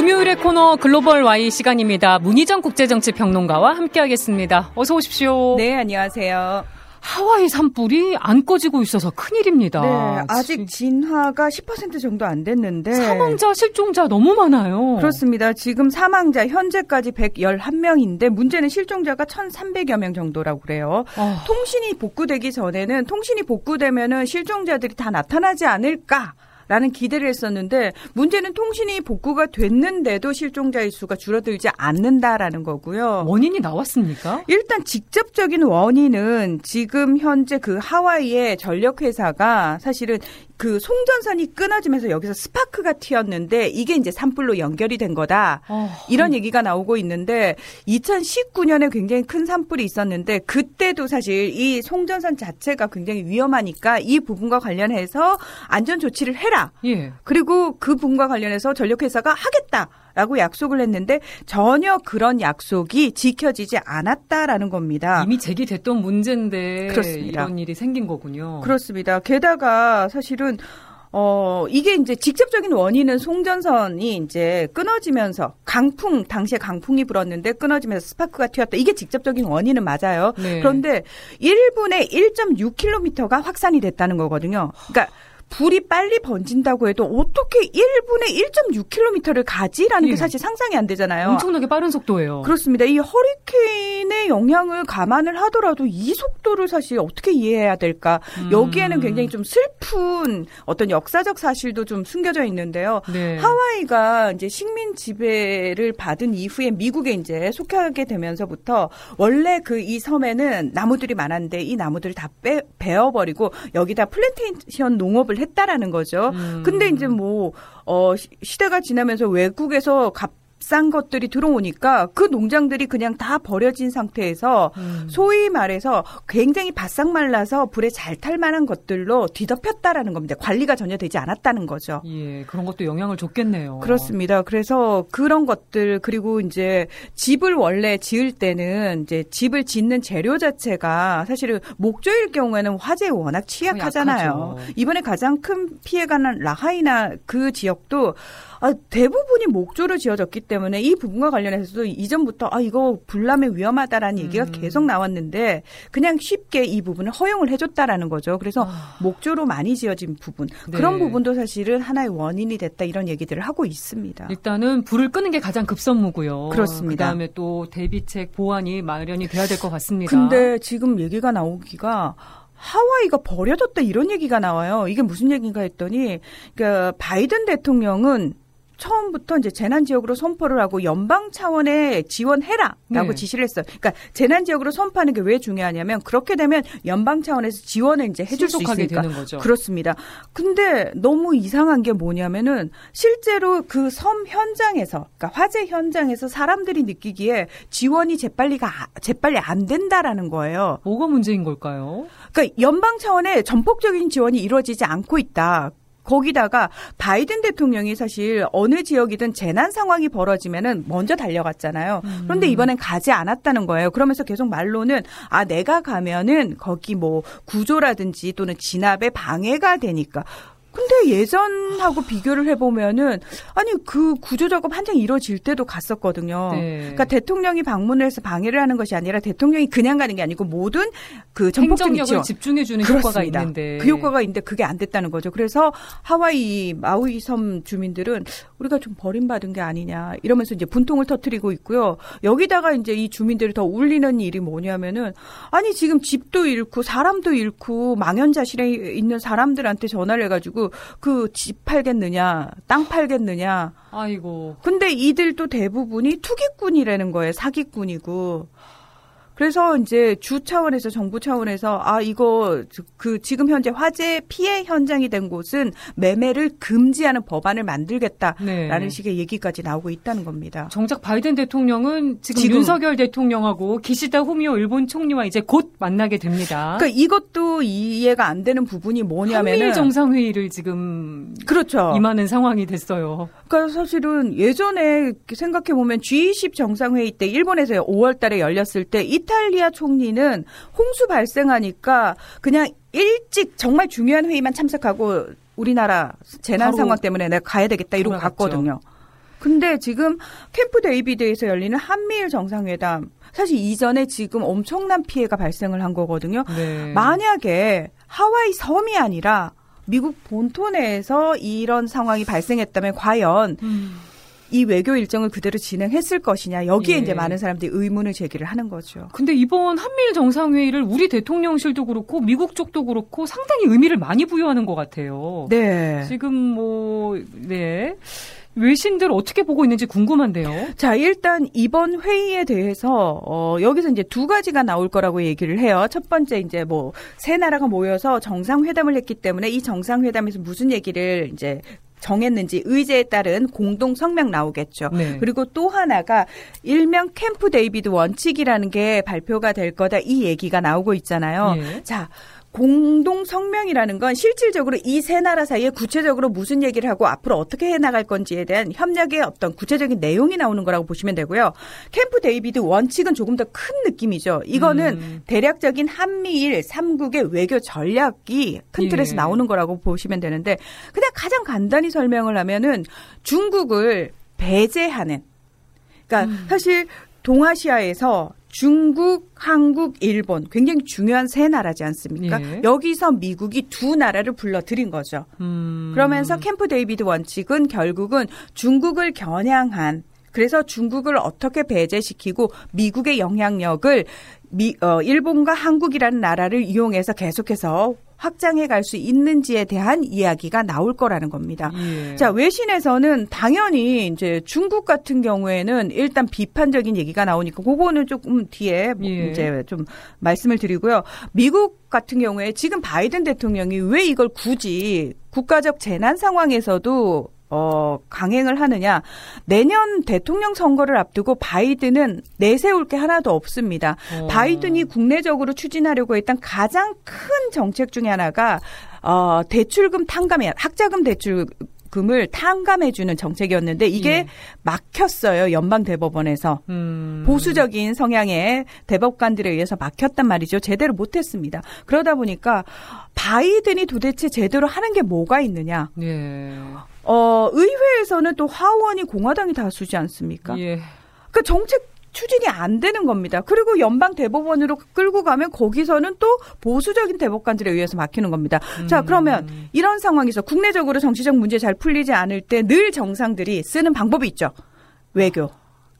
금요일의 코너 글로벌 Y 시간입니다. 문희정 국제정치평론가와 함께하겠습니다. 어서 오십시오. 네, 안녕하세요. 하와이 산불이 안 꺼지고 있어서 큰일입니다. 네, 아직 진화가 10% 정도 안 됐는데 사망자, 실종자 너무 많아요. 그렇습니다. 지금 사망자 현재까지 111명인데 문제는 실종자가 1,300여 명 정도라고 그래요. 어. 통신이 복구되기 전에는 통신이 복구되면은 실종자들이 다 나타나지 않을까? 라는 기대를 했었는데 문제는 통신이 복구가 됐는데도 실종자의 수가 줄어들지 않는다라는 거고요. 원인이 나왔습니까? 일단 직접적인 원인은 지금 현재 그 하와이의 전력회사가 사실은 그 송전선이 끊어지면서 여기서 스파크가 튀었는데 이게 이제 산불로 연결이 된 거다. 어. 이런 얘기가 나오고 있는데 2019년에 굉장히 큰 산불이 있었는데 그때도 사실 이 송전선 자체가 굉장히 위험하니까 이 부분과 관련해서 안전 조치를 해라. 예. 그리고 그 부분과 관련해서 전력회사가 하겠다. 라고 약속을 했는데 전혀 그런 약속이 지켜지지 않았다라는 겁니다. 이미 제기됐던 문제인데 그렇습니다. 이런 일이 생긴 거군요. 그렇습니다. 게다가 사실은 어, 이게 이제 직접적인 원인은 송전선이 이제 끊어지면서 강풍, 당시에 강풍이 불었는데 끊어지면서 스파크가 튀었다. 이게 직접적인 원인은 맞아요. 네. 그런데 1분에 1.6km가 확산이 됐다는 거거든요. 그러니까 불이 빨리 번진다고 해도 어떻게 1분에 1.6km를 가지라는 예. 게 사실 상상이 안 되잖아요. 엄청나게 빠른 속도예요. 그렇습니다. 이 허리케인의 영향을 감안을 하더라도 이 속도를 사실 어떻게 이해해야 될까? 음. 여기에는 굉장히 좀 슬픈 어떤 역사적 사실도 좀 숨겨져 있는데요. 네. 하와이가 이제 식민 지배를 받은 이후에 미국에 이제 속하게 되면서부터 원래 그 이 섬에는 나무들이 많았는데 이 나무들을 다 빼, 베어버리고 여기다 플랜테이션 농업을 했다라는 거죠. 음. 근데 이제 뭐, 어, 시대가 지나면서 외국에서 갑 값싼 것들이 들어오니까 그 농장들이 그냥 다 버려진 상태에서 음. 소위 말해서 굉장히 바싹 말라서 불에 잘 탈 만한 것들로 뒤덮였다라는 겁니다. 관리가 전혀 되지 않았다는 거죠. 예, 그런 것도 영향을 줬겠네요. 그렇습니다. 그래서 그런 것들 그리고 이제 집을 원래 지을 때는 이제 집을 짓는 재료 자체가 사실은 목조일 경우에는 화재에 워낙 취약하잖아요. 이번에 가장 큰 피해가는 라하이나 그 지역도 아, 대부분이 목조로 지어졌기 때문에 이 부분과 관련해서도 이전부터 아 이거 불남에 위험하다라는 얘기가 음. 계속 나왔는데 그냥 쉽게 이 부분을 허용을 해줬다라는 거죠. 그래서 아. 목조로 많이 지어진 부분 네. 그런 부분도 사실은 하나의 원인이 됐다 이런 얘기들을 하고 있습니다. 일단은 불을 끄는 게 가장 급선무고요. 그렇습니다. 그다음에 또 대비책 보완이 마련이 돼야 될 것 같습니다. 근데 지금 얘기가 나오기가 하와이가 버려졌다 이런 얘기가 나와요. 이게 무슨 얘기인가 했더니 그러니까 바이든 대통령은 처음부터 이제 재난 지역으로 선포를 하고 연방 차원에 지원해라라고 네. 지시를 했어요. 그러니까 재난 지역으로 선포하는 게 왜 중요하냐면 그렇게 되면 연방 차원에서 지원을 이제 해줄 수 있으니까 되는 거죠. 그렇습니다. 근데 너무 이상한 게 뭐냐면은 실제로 그 섬 현장에서 그러니까 화재 현장에서 사람들이 느끼기에 지원이 재빨리가 재빨리 안 된다라는 거예요. 뭐가 문제인 걸까요? 그러니까 연방 차원의 전폭적인 지원이 이루어지지 않고 있다. 거기다가 바이든 대통령이 사실 어느 지역이든 재난 상황이 벌어지면은 먼저 달려갔잖아요. 음. 그런데 이번엔 가지 않았다는 거예요. 그러면서 계속 말로는 아 내가 가면은 거기 뭐 구조라든지 또는 진압에 방해가 되니까 근데 예전하고 비교를 해보면은 아니 그 구조 작업 한창 이루어질 때도 갔었거든요. 네. 그러니까 대통령이 방문을 해서 방해를 하는 것이 아니라 대통령이 그냥 가는 게 아니고 모든 그 전폭적인 지원 집중해 주는 효과가 있는데 그 효과가 있는데 그게 안 됐다는 거죠. 그래서 하와이 마우이 섬 주민들은 우리가 좀 버림받은 게 아니냐 이러면서 이제 분통을 터트리고 있고요. 여기다가 이제 이 주민들이 더 울리는 일이 뭐냐면은 아니 지금 집도 잃고 사람도 잃고 망연자실에 있는 사람들한테 전화를 해가지고 그 집 팔겠느냐, 땅 팔겠느냐. 아이고. 근데 이들도 대부분이 투기꾼이라는 거예요. 사기꾼이고. 그래서 이제 주 차원에서 정부 차원에서 아 이거 그 지금 현재 화재 피해 현장이 된 곳은 매매를 금지하는 법안을 만들겠다라는 네. 식의 얘기까지 나오고 있다는 겁니다. 정작 바이든 대통령은 지금, 지금, 윤석열 대통령하고 기시다 후미오 일본 총리와 이제 곧 만나게 됩니다. 그러니까 이것도 이해가 안 되는 부분이 뭐냐면은 한미 정상회의를 지금 그렇죠. 임하는 상황이 됐어요. 그러니까 사실은 예전에 생각해 보면 G20 정상회의 때 일본에서 5월달에 열렸을 때 이탈리아 총리는 홍수 발생하니까 그냥 일찍 정말 중요한 회의만 참석하고 우리나라 재난 상황 때문에 내가 가야 되겠다 이러고 갔거든요. 근데 지금 캠프 데이비드에서 열리는 한미일 정상회담 사실 이전에 지금 엄청난 피해가 발생을 한 거거든요. 네. 만약에 하와이 섬이 아니라 미국 본토 내에서 이런 상황이 발생했다면 과연 음. 이 외교 일정을 그대로 진행했을 것이냐 여기에 예. 이제 많은 사람들이 의문을 제기를 하는 거죠. 근데 이번 한미일 정상회의를 우리 대통령실도 그렇고 미국 쪽도 그렇고 상당히 의미를 많이 부여하는 것 같아요. 네. 지금 뭐 네. 외신들 어떻게 보고 있는지 궁금한데요. 자, 일단 이번 회의에 대해서 어 여기서 이제 두 가지가 나올 거라고 얘기를 해요. 첫 번째 이제 뭐 세 나라가 모여서 정상회담을 했기 때문에 이 정상회담에서 무슨 얘기를 이제 정했는지 의제에 따른 공동 성명 나오겠죠. 네. 그리고 또 하나가 일명 캠프 데이비드 원칙이라는 게 발표가 될 거다 이 얘기가 나오고 있잖아요. 네. 자, 공동 성명이라는 건 실질적으로 이 세 나라 사이에 구체적으로 무슨 얘기를 하고 앞으로 어떻게 해 나갈 건지에 대한 협력의 어떤 구체적인 내용이 나오는 거라고 보시면 되고요. 캠프 데이비드 원칙은 조금 더 큰 느낌이죠. 이거는 음. 대략적인 한미일 3국의 외교 전략이 큰 틀에서 예. 나오는 거라고 보시면 되는데 그냥 가장 간단히 설명을 하면은 중국을 배제하는 그러니까 음. 사실 동아시아에서 중국, 한국, 일본 굉장히 중요한 세 나라지 않습니까? 예. 여기서 미국이 두 나라를 불러들인 거죠. 음. 그러면서 캠프 데이비드 원칙은 결국은 중국을 겨냥한 그래서 중국을 어떻게 배제시키고 미국의 영향력을 미, 어, 일본과 한국이라는 나라를 이용해서 계속해서 확장해 갈 수 있는지에 대한 이야기가 나올 거라는 겁니다. 예. 자, 외신에서는 당연히 이제 중국 같은 경우에는 일단 비판적인 얘기가 나오니까 그거는 조금 뒤에 예. 이제 좀 말씀을 드리고요. 미국 같은 경우에 지금 바이든 대통령이 왜 이걸 굳이 국가적 재난 상황에서도 어, 강행을 하느냐. 내년 대통령 선거를 앞두고 바이든은 내세울 게 하나도 없습니다. 어. 바이든이 국내적으로 추진하려고 했던 가장 큰 정책 중에 하나가 어, 대출금 탕감이야. 학자금 대출 금을 탕감해주는 정책이었는데 이게 예. 막혔어요 연방 대법원에서 음. 보수적인 성향의 대법관들에 의해서 막혔단 말이죠 제대로 못했습니다 그러다 보니까 바이든이 도대체 제대로 하는 게 뭐가 있느냐 예. 어, 의회에서는 또 하원이 공화당이 다수지 않습니까? 예. 그 정책 추진이 안 되는 겁니다. 그리고 연방 대법원으로 끌고 가면 거기서는 또 보수적인 대법관들에 의해서 막히는 겁니다. 음. 자, 그러면 이런 상황에서 국내적으로 정치적 문제 잘 풀리지 않을 때 늘 정상들이 쓰는 방법이 있죠. 외교.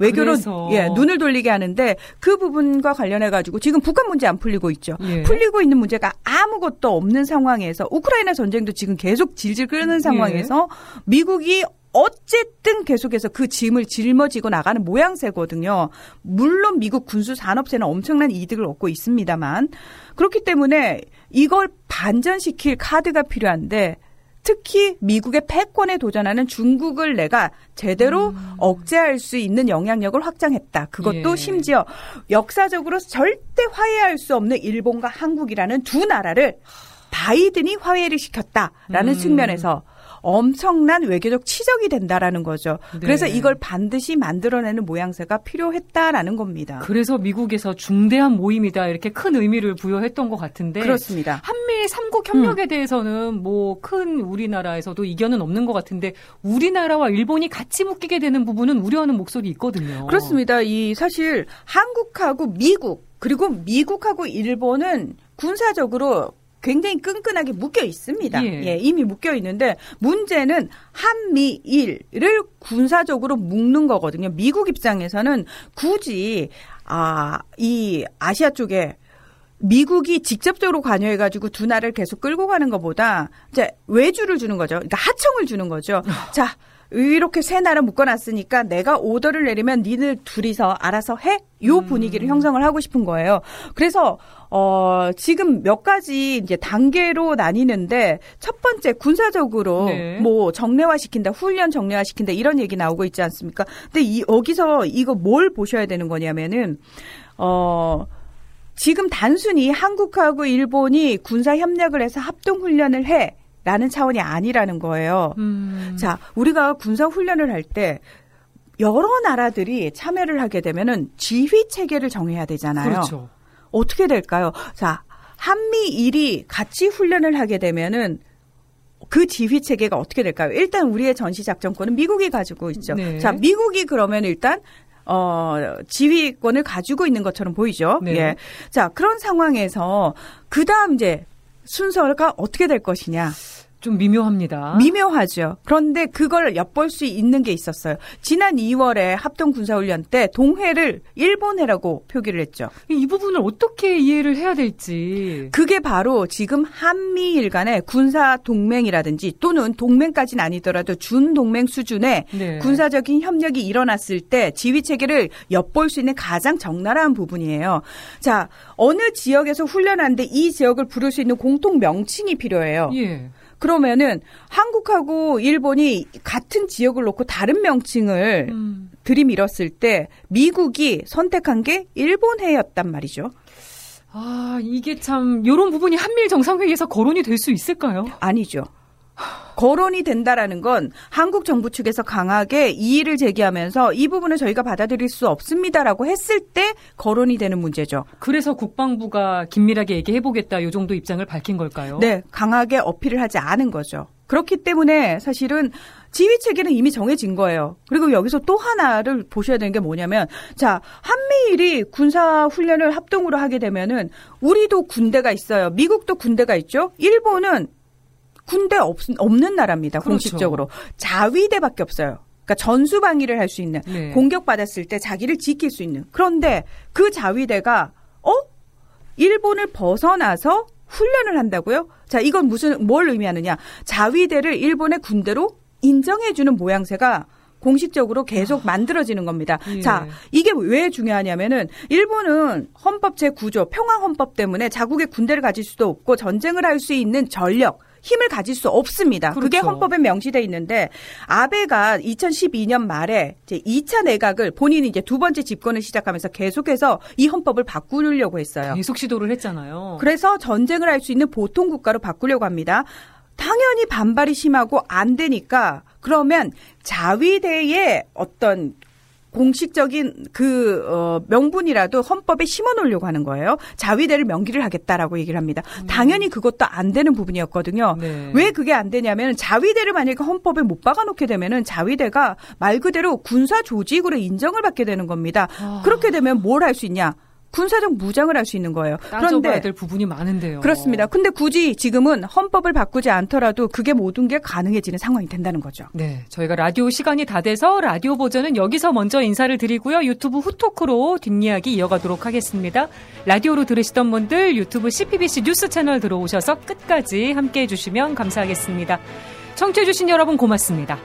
외교로 예, 눈을 돌리게 하는데 그 부분과 관련해 가지고 지금 북한 문제 안 풀리고 있죠. 예. 풀리고 있는 문제가 아무것도 없는 상황에서 우크라이나 전쟁도 지금 계속 질질 끄는 예. 상황에서 예. 미국이 어쨌든 계속해서 그 짐을 짊어지고 나가는 모양새거든요. 물론 미국 군수 산업체는 엄청난 이득을 얻고 있습니다만 그렇기 때문에 이걸 반전시킬 카드가 필요한데 특히 미국의 패권에 도전하는 중국을 내가 제대로 음. 억제할 수 있는 영향력을 확장했다. 그것도 예. 심지어 역사적으로 절대 화해할 수 없는 일본과 한국이라는 두 나라를 바이든이 화해를 시켰다라는 음. 측면에서 엄청난 외교적 치적이 된다라는 거죠. 네. 그래서 이걸 반드시 만들어내는 모양새가 필요했다라는 겁니다. 그래서 미국에서 중대한 모임이다 이렇게 큰 의미를 부여했던 것 같은데 그렇습니다. 한미 삼국 협력에 음. 대해서는 뭐 큰 우리나라에서도 이견은 없는 것 같은데 우리나라와 일본이 같이 묶이게 되는 부분은 우려하는 목소리 있거든요. 그렇습니다. 이 사실 한국하고 미국 그리고 미국하고 일본은 군사적으로 굉장히 끈끈하게 묶여 있습니다. 예. 예. 이미 묶여 있는데 문제는 한미일을 군사적으로 묶는 거거든요. 미국 입장에서는 굳이 아, 이 아시아 쪽에 미국이 직접적으로 관여해가지고 두 나라를 계속 끌고 가는 것보다 이제 외주를 주는 거죠. 그러니까 하청을 주는 거죠. 자, 이렇게 세 나라 묶어놨으니까 내가 오더를 내리면 니들 둘이서 알아서 해? 요 음. 분위기를 음. 형성을 하고 싶은 거예요. 그래서 어 지금 몇 가지 이제 단계로 나뉘는데 첫 번째 군사적으로 네. 뭐 정례화 시킨다, 훈련 정례화 시킨다 이런 얘기 나오고 있지 않습니까? 근데 이 여기서 이거 뭘 보셔야 되는 거냐면은 어 지금 단순히 한국하고 일본이 군사 협력을 해서 합동 훈련을 해. 라는 차원이 아니라는 거예요. 음. 자, 우리가 군사 훈련을 할 때 여러 나라들이 참여를 하게 되면은 지휘 체계를 정해야 되잖아요. 그렇죠. 어떻게 될까요? 자, 한미일이 같이 훈련을 하게 되면은 그 지휘 체계가 어떻게 될까요? 일단 우리의 전시 작전권은 미국이 가지고 있죠. 네. 자, 미국이 그러면 일단 어, 지휘권을 가지고 있는 것처럼 보이죠. 네. 예. 자, 그런 상황에서 그다음 이제 순서가 어떻게 될 것이냐. 좀 미묘합니다. 미묘하죠. 그런데 그걸 엿볼 수 있는 게 있었어요. 지난 2월에 합동 군사훈련 때 동해를 일본해라고 표기를 했죠. 이 부분을 어떻게 이해를 해야 될지. 그게 바로 지금 한미일 간의 군사 동맹이라든지 또는 동맹까지는 아니더라도 준동맹 수준의 네. 군사적인 협력이 일어났을 때 지휘 체계를 엿볼 수 있는 가장 적나라한 부분이에요. 자, 어느 지역에서 훈련하는데 이 지역을 부를 수 있는 공통 명칭이 필요해요. 예. 그러면은 한국하고 일본이 같은 지역을 놓고 다른 명칭을 음. 들이밀었을 때 미국이 선택한 게 일본 해였단 말이죠. 아, 이게 참 요런 부분이 한미일 정상회의에서 거론이 될 수 있을까요? 아니죠. 거론이 된다라는 건 한국 정부 측에서 강하게 이의를 제기하면서 이 부분을 저희가 받아들일 수 없습니다라고 했을 때 거론이 되는 문제죠. 그래서 국방부가 긴밀하게 얘기해 보겠다 요 정도 입장을 밝힌 걸까요? 네, 강하게 어필을 하지 않은 거죠. 그렇기 때문에 사실은 지휘 체계는 이미 정해진 거예요. 그리고 여기서 또 하나를 보셔야 되는 게 뭐냐면 자, 한미일이 군사 훈련을 합동으로 하게 되면은 우리도 군대가 있어요. 미국도 군대가 있죠. 일본은 군대 없, 없는 나라입니다. 그렇죠. 공식적으로. 자위대밖에 없어요. 그러니까 전수방위를 할 수 있는 네. 공격받았을 때 자기를 지킬 수 있는. 그런데 그 자위대가 어? 일본을 벗어나서 훈련을 한다고요? 자, 이건 무슨 뭘 의미하느냐? 자위대를 일본의 군대로 인정해주는 모양새가 공식적으로 계속 아. 만들어지는 겁니다. 예. 자, 이게 왜 중요하냐면은 일본은 헌법 제9조 평화 헌법 때문에 자국의 군대를 가질 수도 없고 전쟁을 할 수 있는 전력 힘을 가질 수 없습니다. 그렇죠. 그게 헌법에 명시돼 있는데 아베가 2012년 말에 이제 2차 내각을 본인이 이제 두 번째 집권을 시작하면서 계속해서 이 헌법을 바꾸려고 했어요. 계속 시도를 했잖아요. 그래서 전쟁을 할 수 있는 보통 국가로 바꾸려고 합니다. 당연히 반발이 심하고 안 되니까 그러면 자위대의 어떤 공식적인 그 어, 명분이라도 헌법에 심어 놓으려고 하는 거예요. 자위대를 명기를 하겠다라고 얘기를 합니다. 음. 당연히 그것도 안 되는 부분이었거든요. 네. 왜 그게 안 되냐면 자위대를 만약에 헌법에 못 박아 놓게 되면은 자위대가 말 그대로 군사 조직으로 인정을 받게 되는 겁니다. 아. 그렇게 되면 뭘 할 수 있냐? 군사적 무장을 할 수 있는 거예요. 그런데 될 부분이 많은데요. 그렇습니다. 근데 굳이 지금은 헌법을 바꾸지 않더라도 그게 모든 게 가능해지는 상황이 된다는 거죠. 네, 저희가 라디오 시간이 다 돼서 라디오 버전은 여기서 먼저 인사를 드리고요. 유튜브 후토크로 뒷이야기 이어가도록 하겠습니다. 라디오로 들으시던 분들 유튜브 CPBC 뉴스 채널 들어오셔서 끝까지 함께해 주시면 감사하겠습니다. 청취해 주신 여러분 고맙습니다.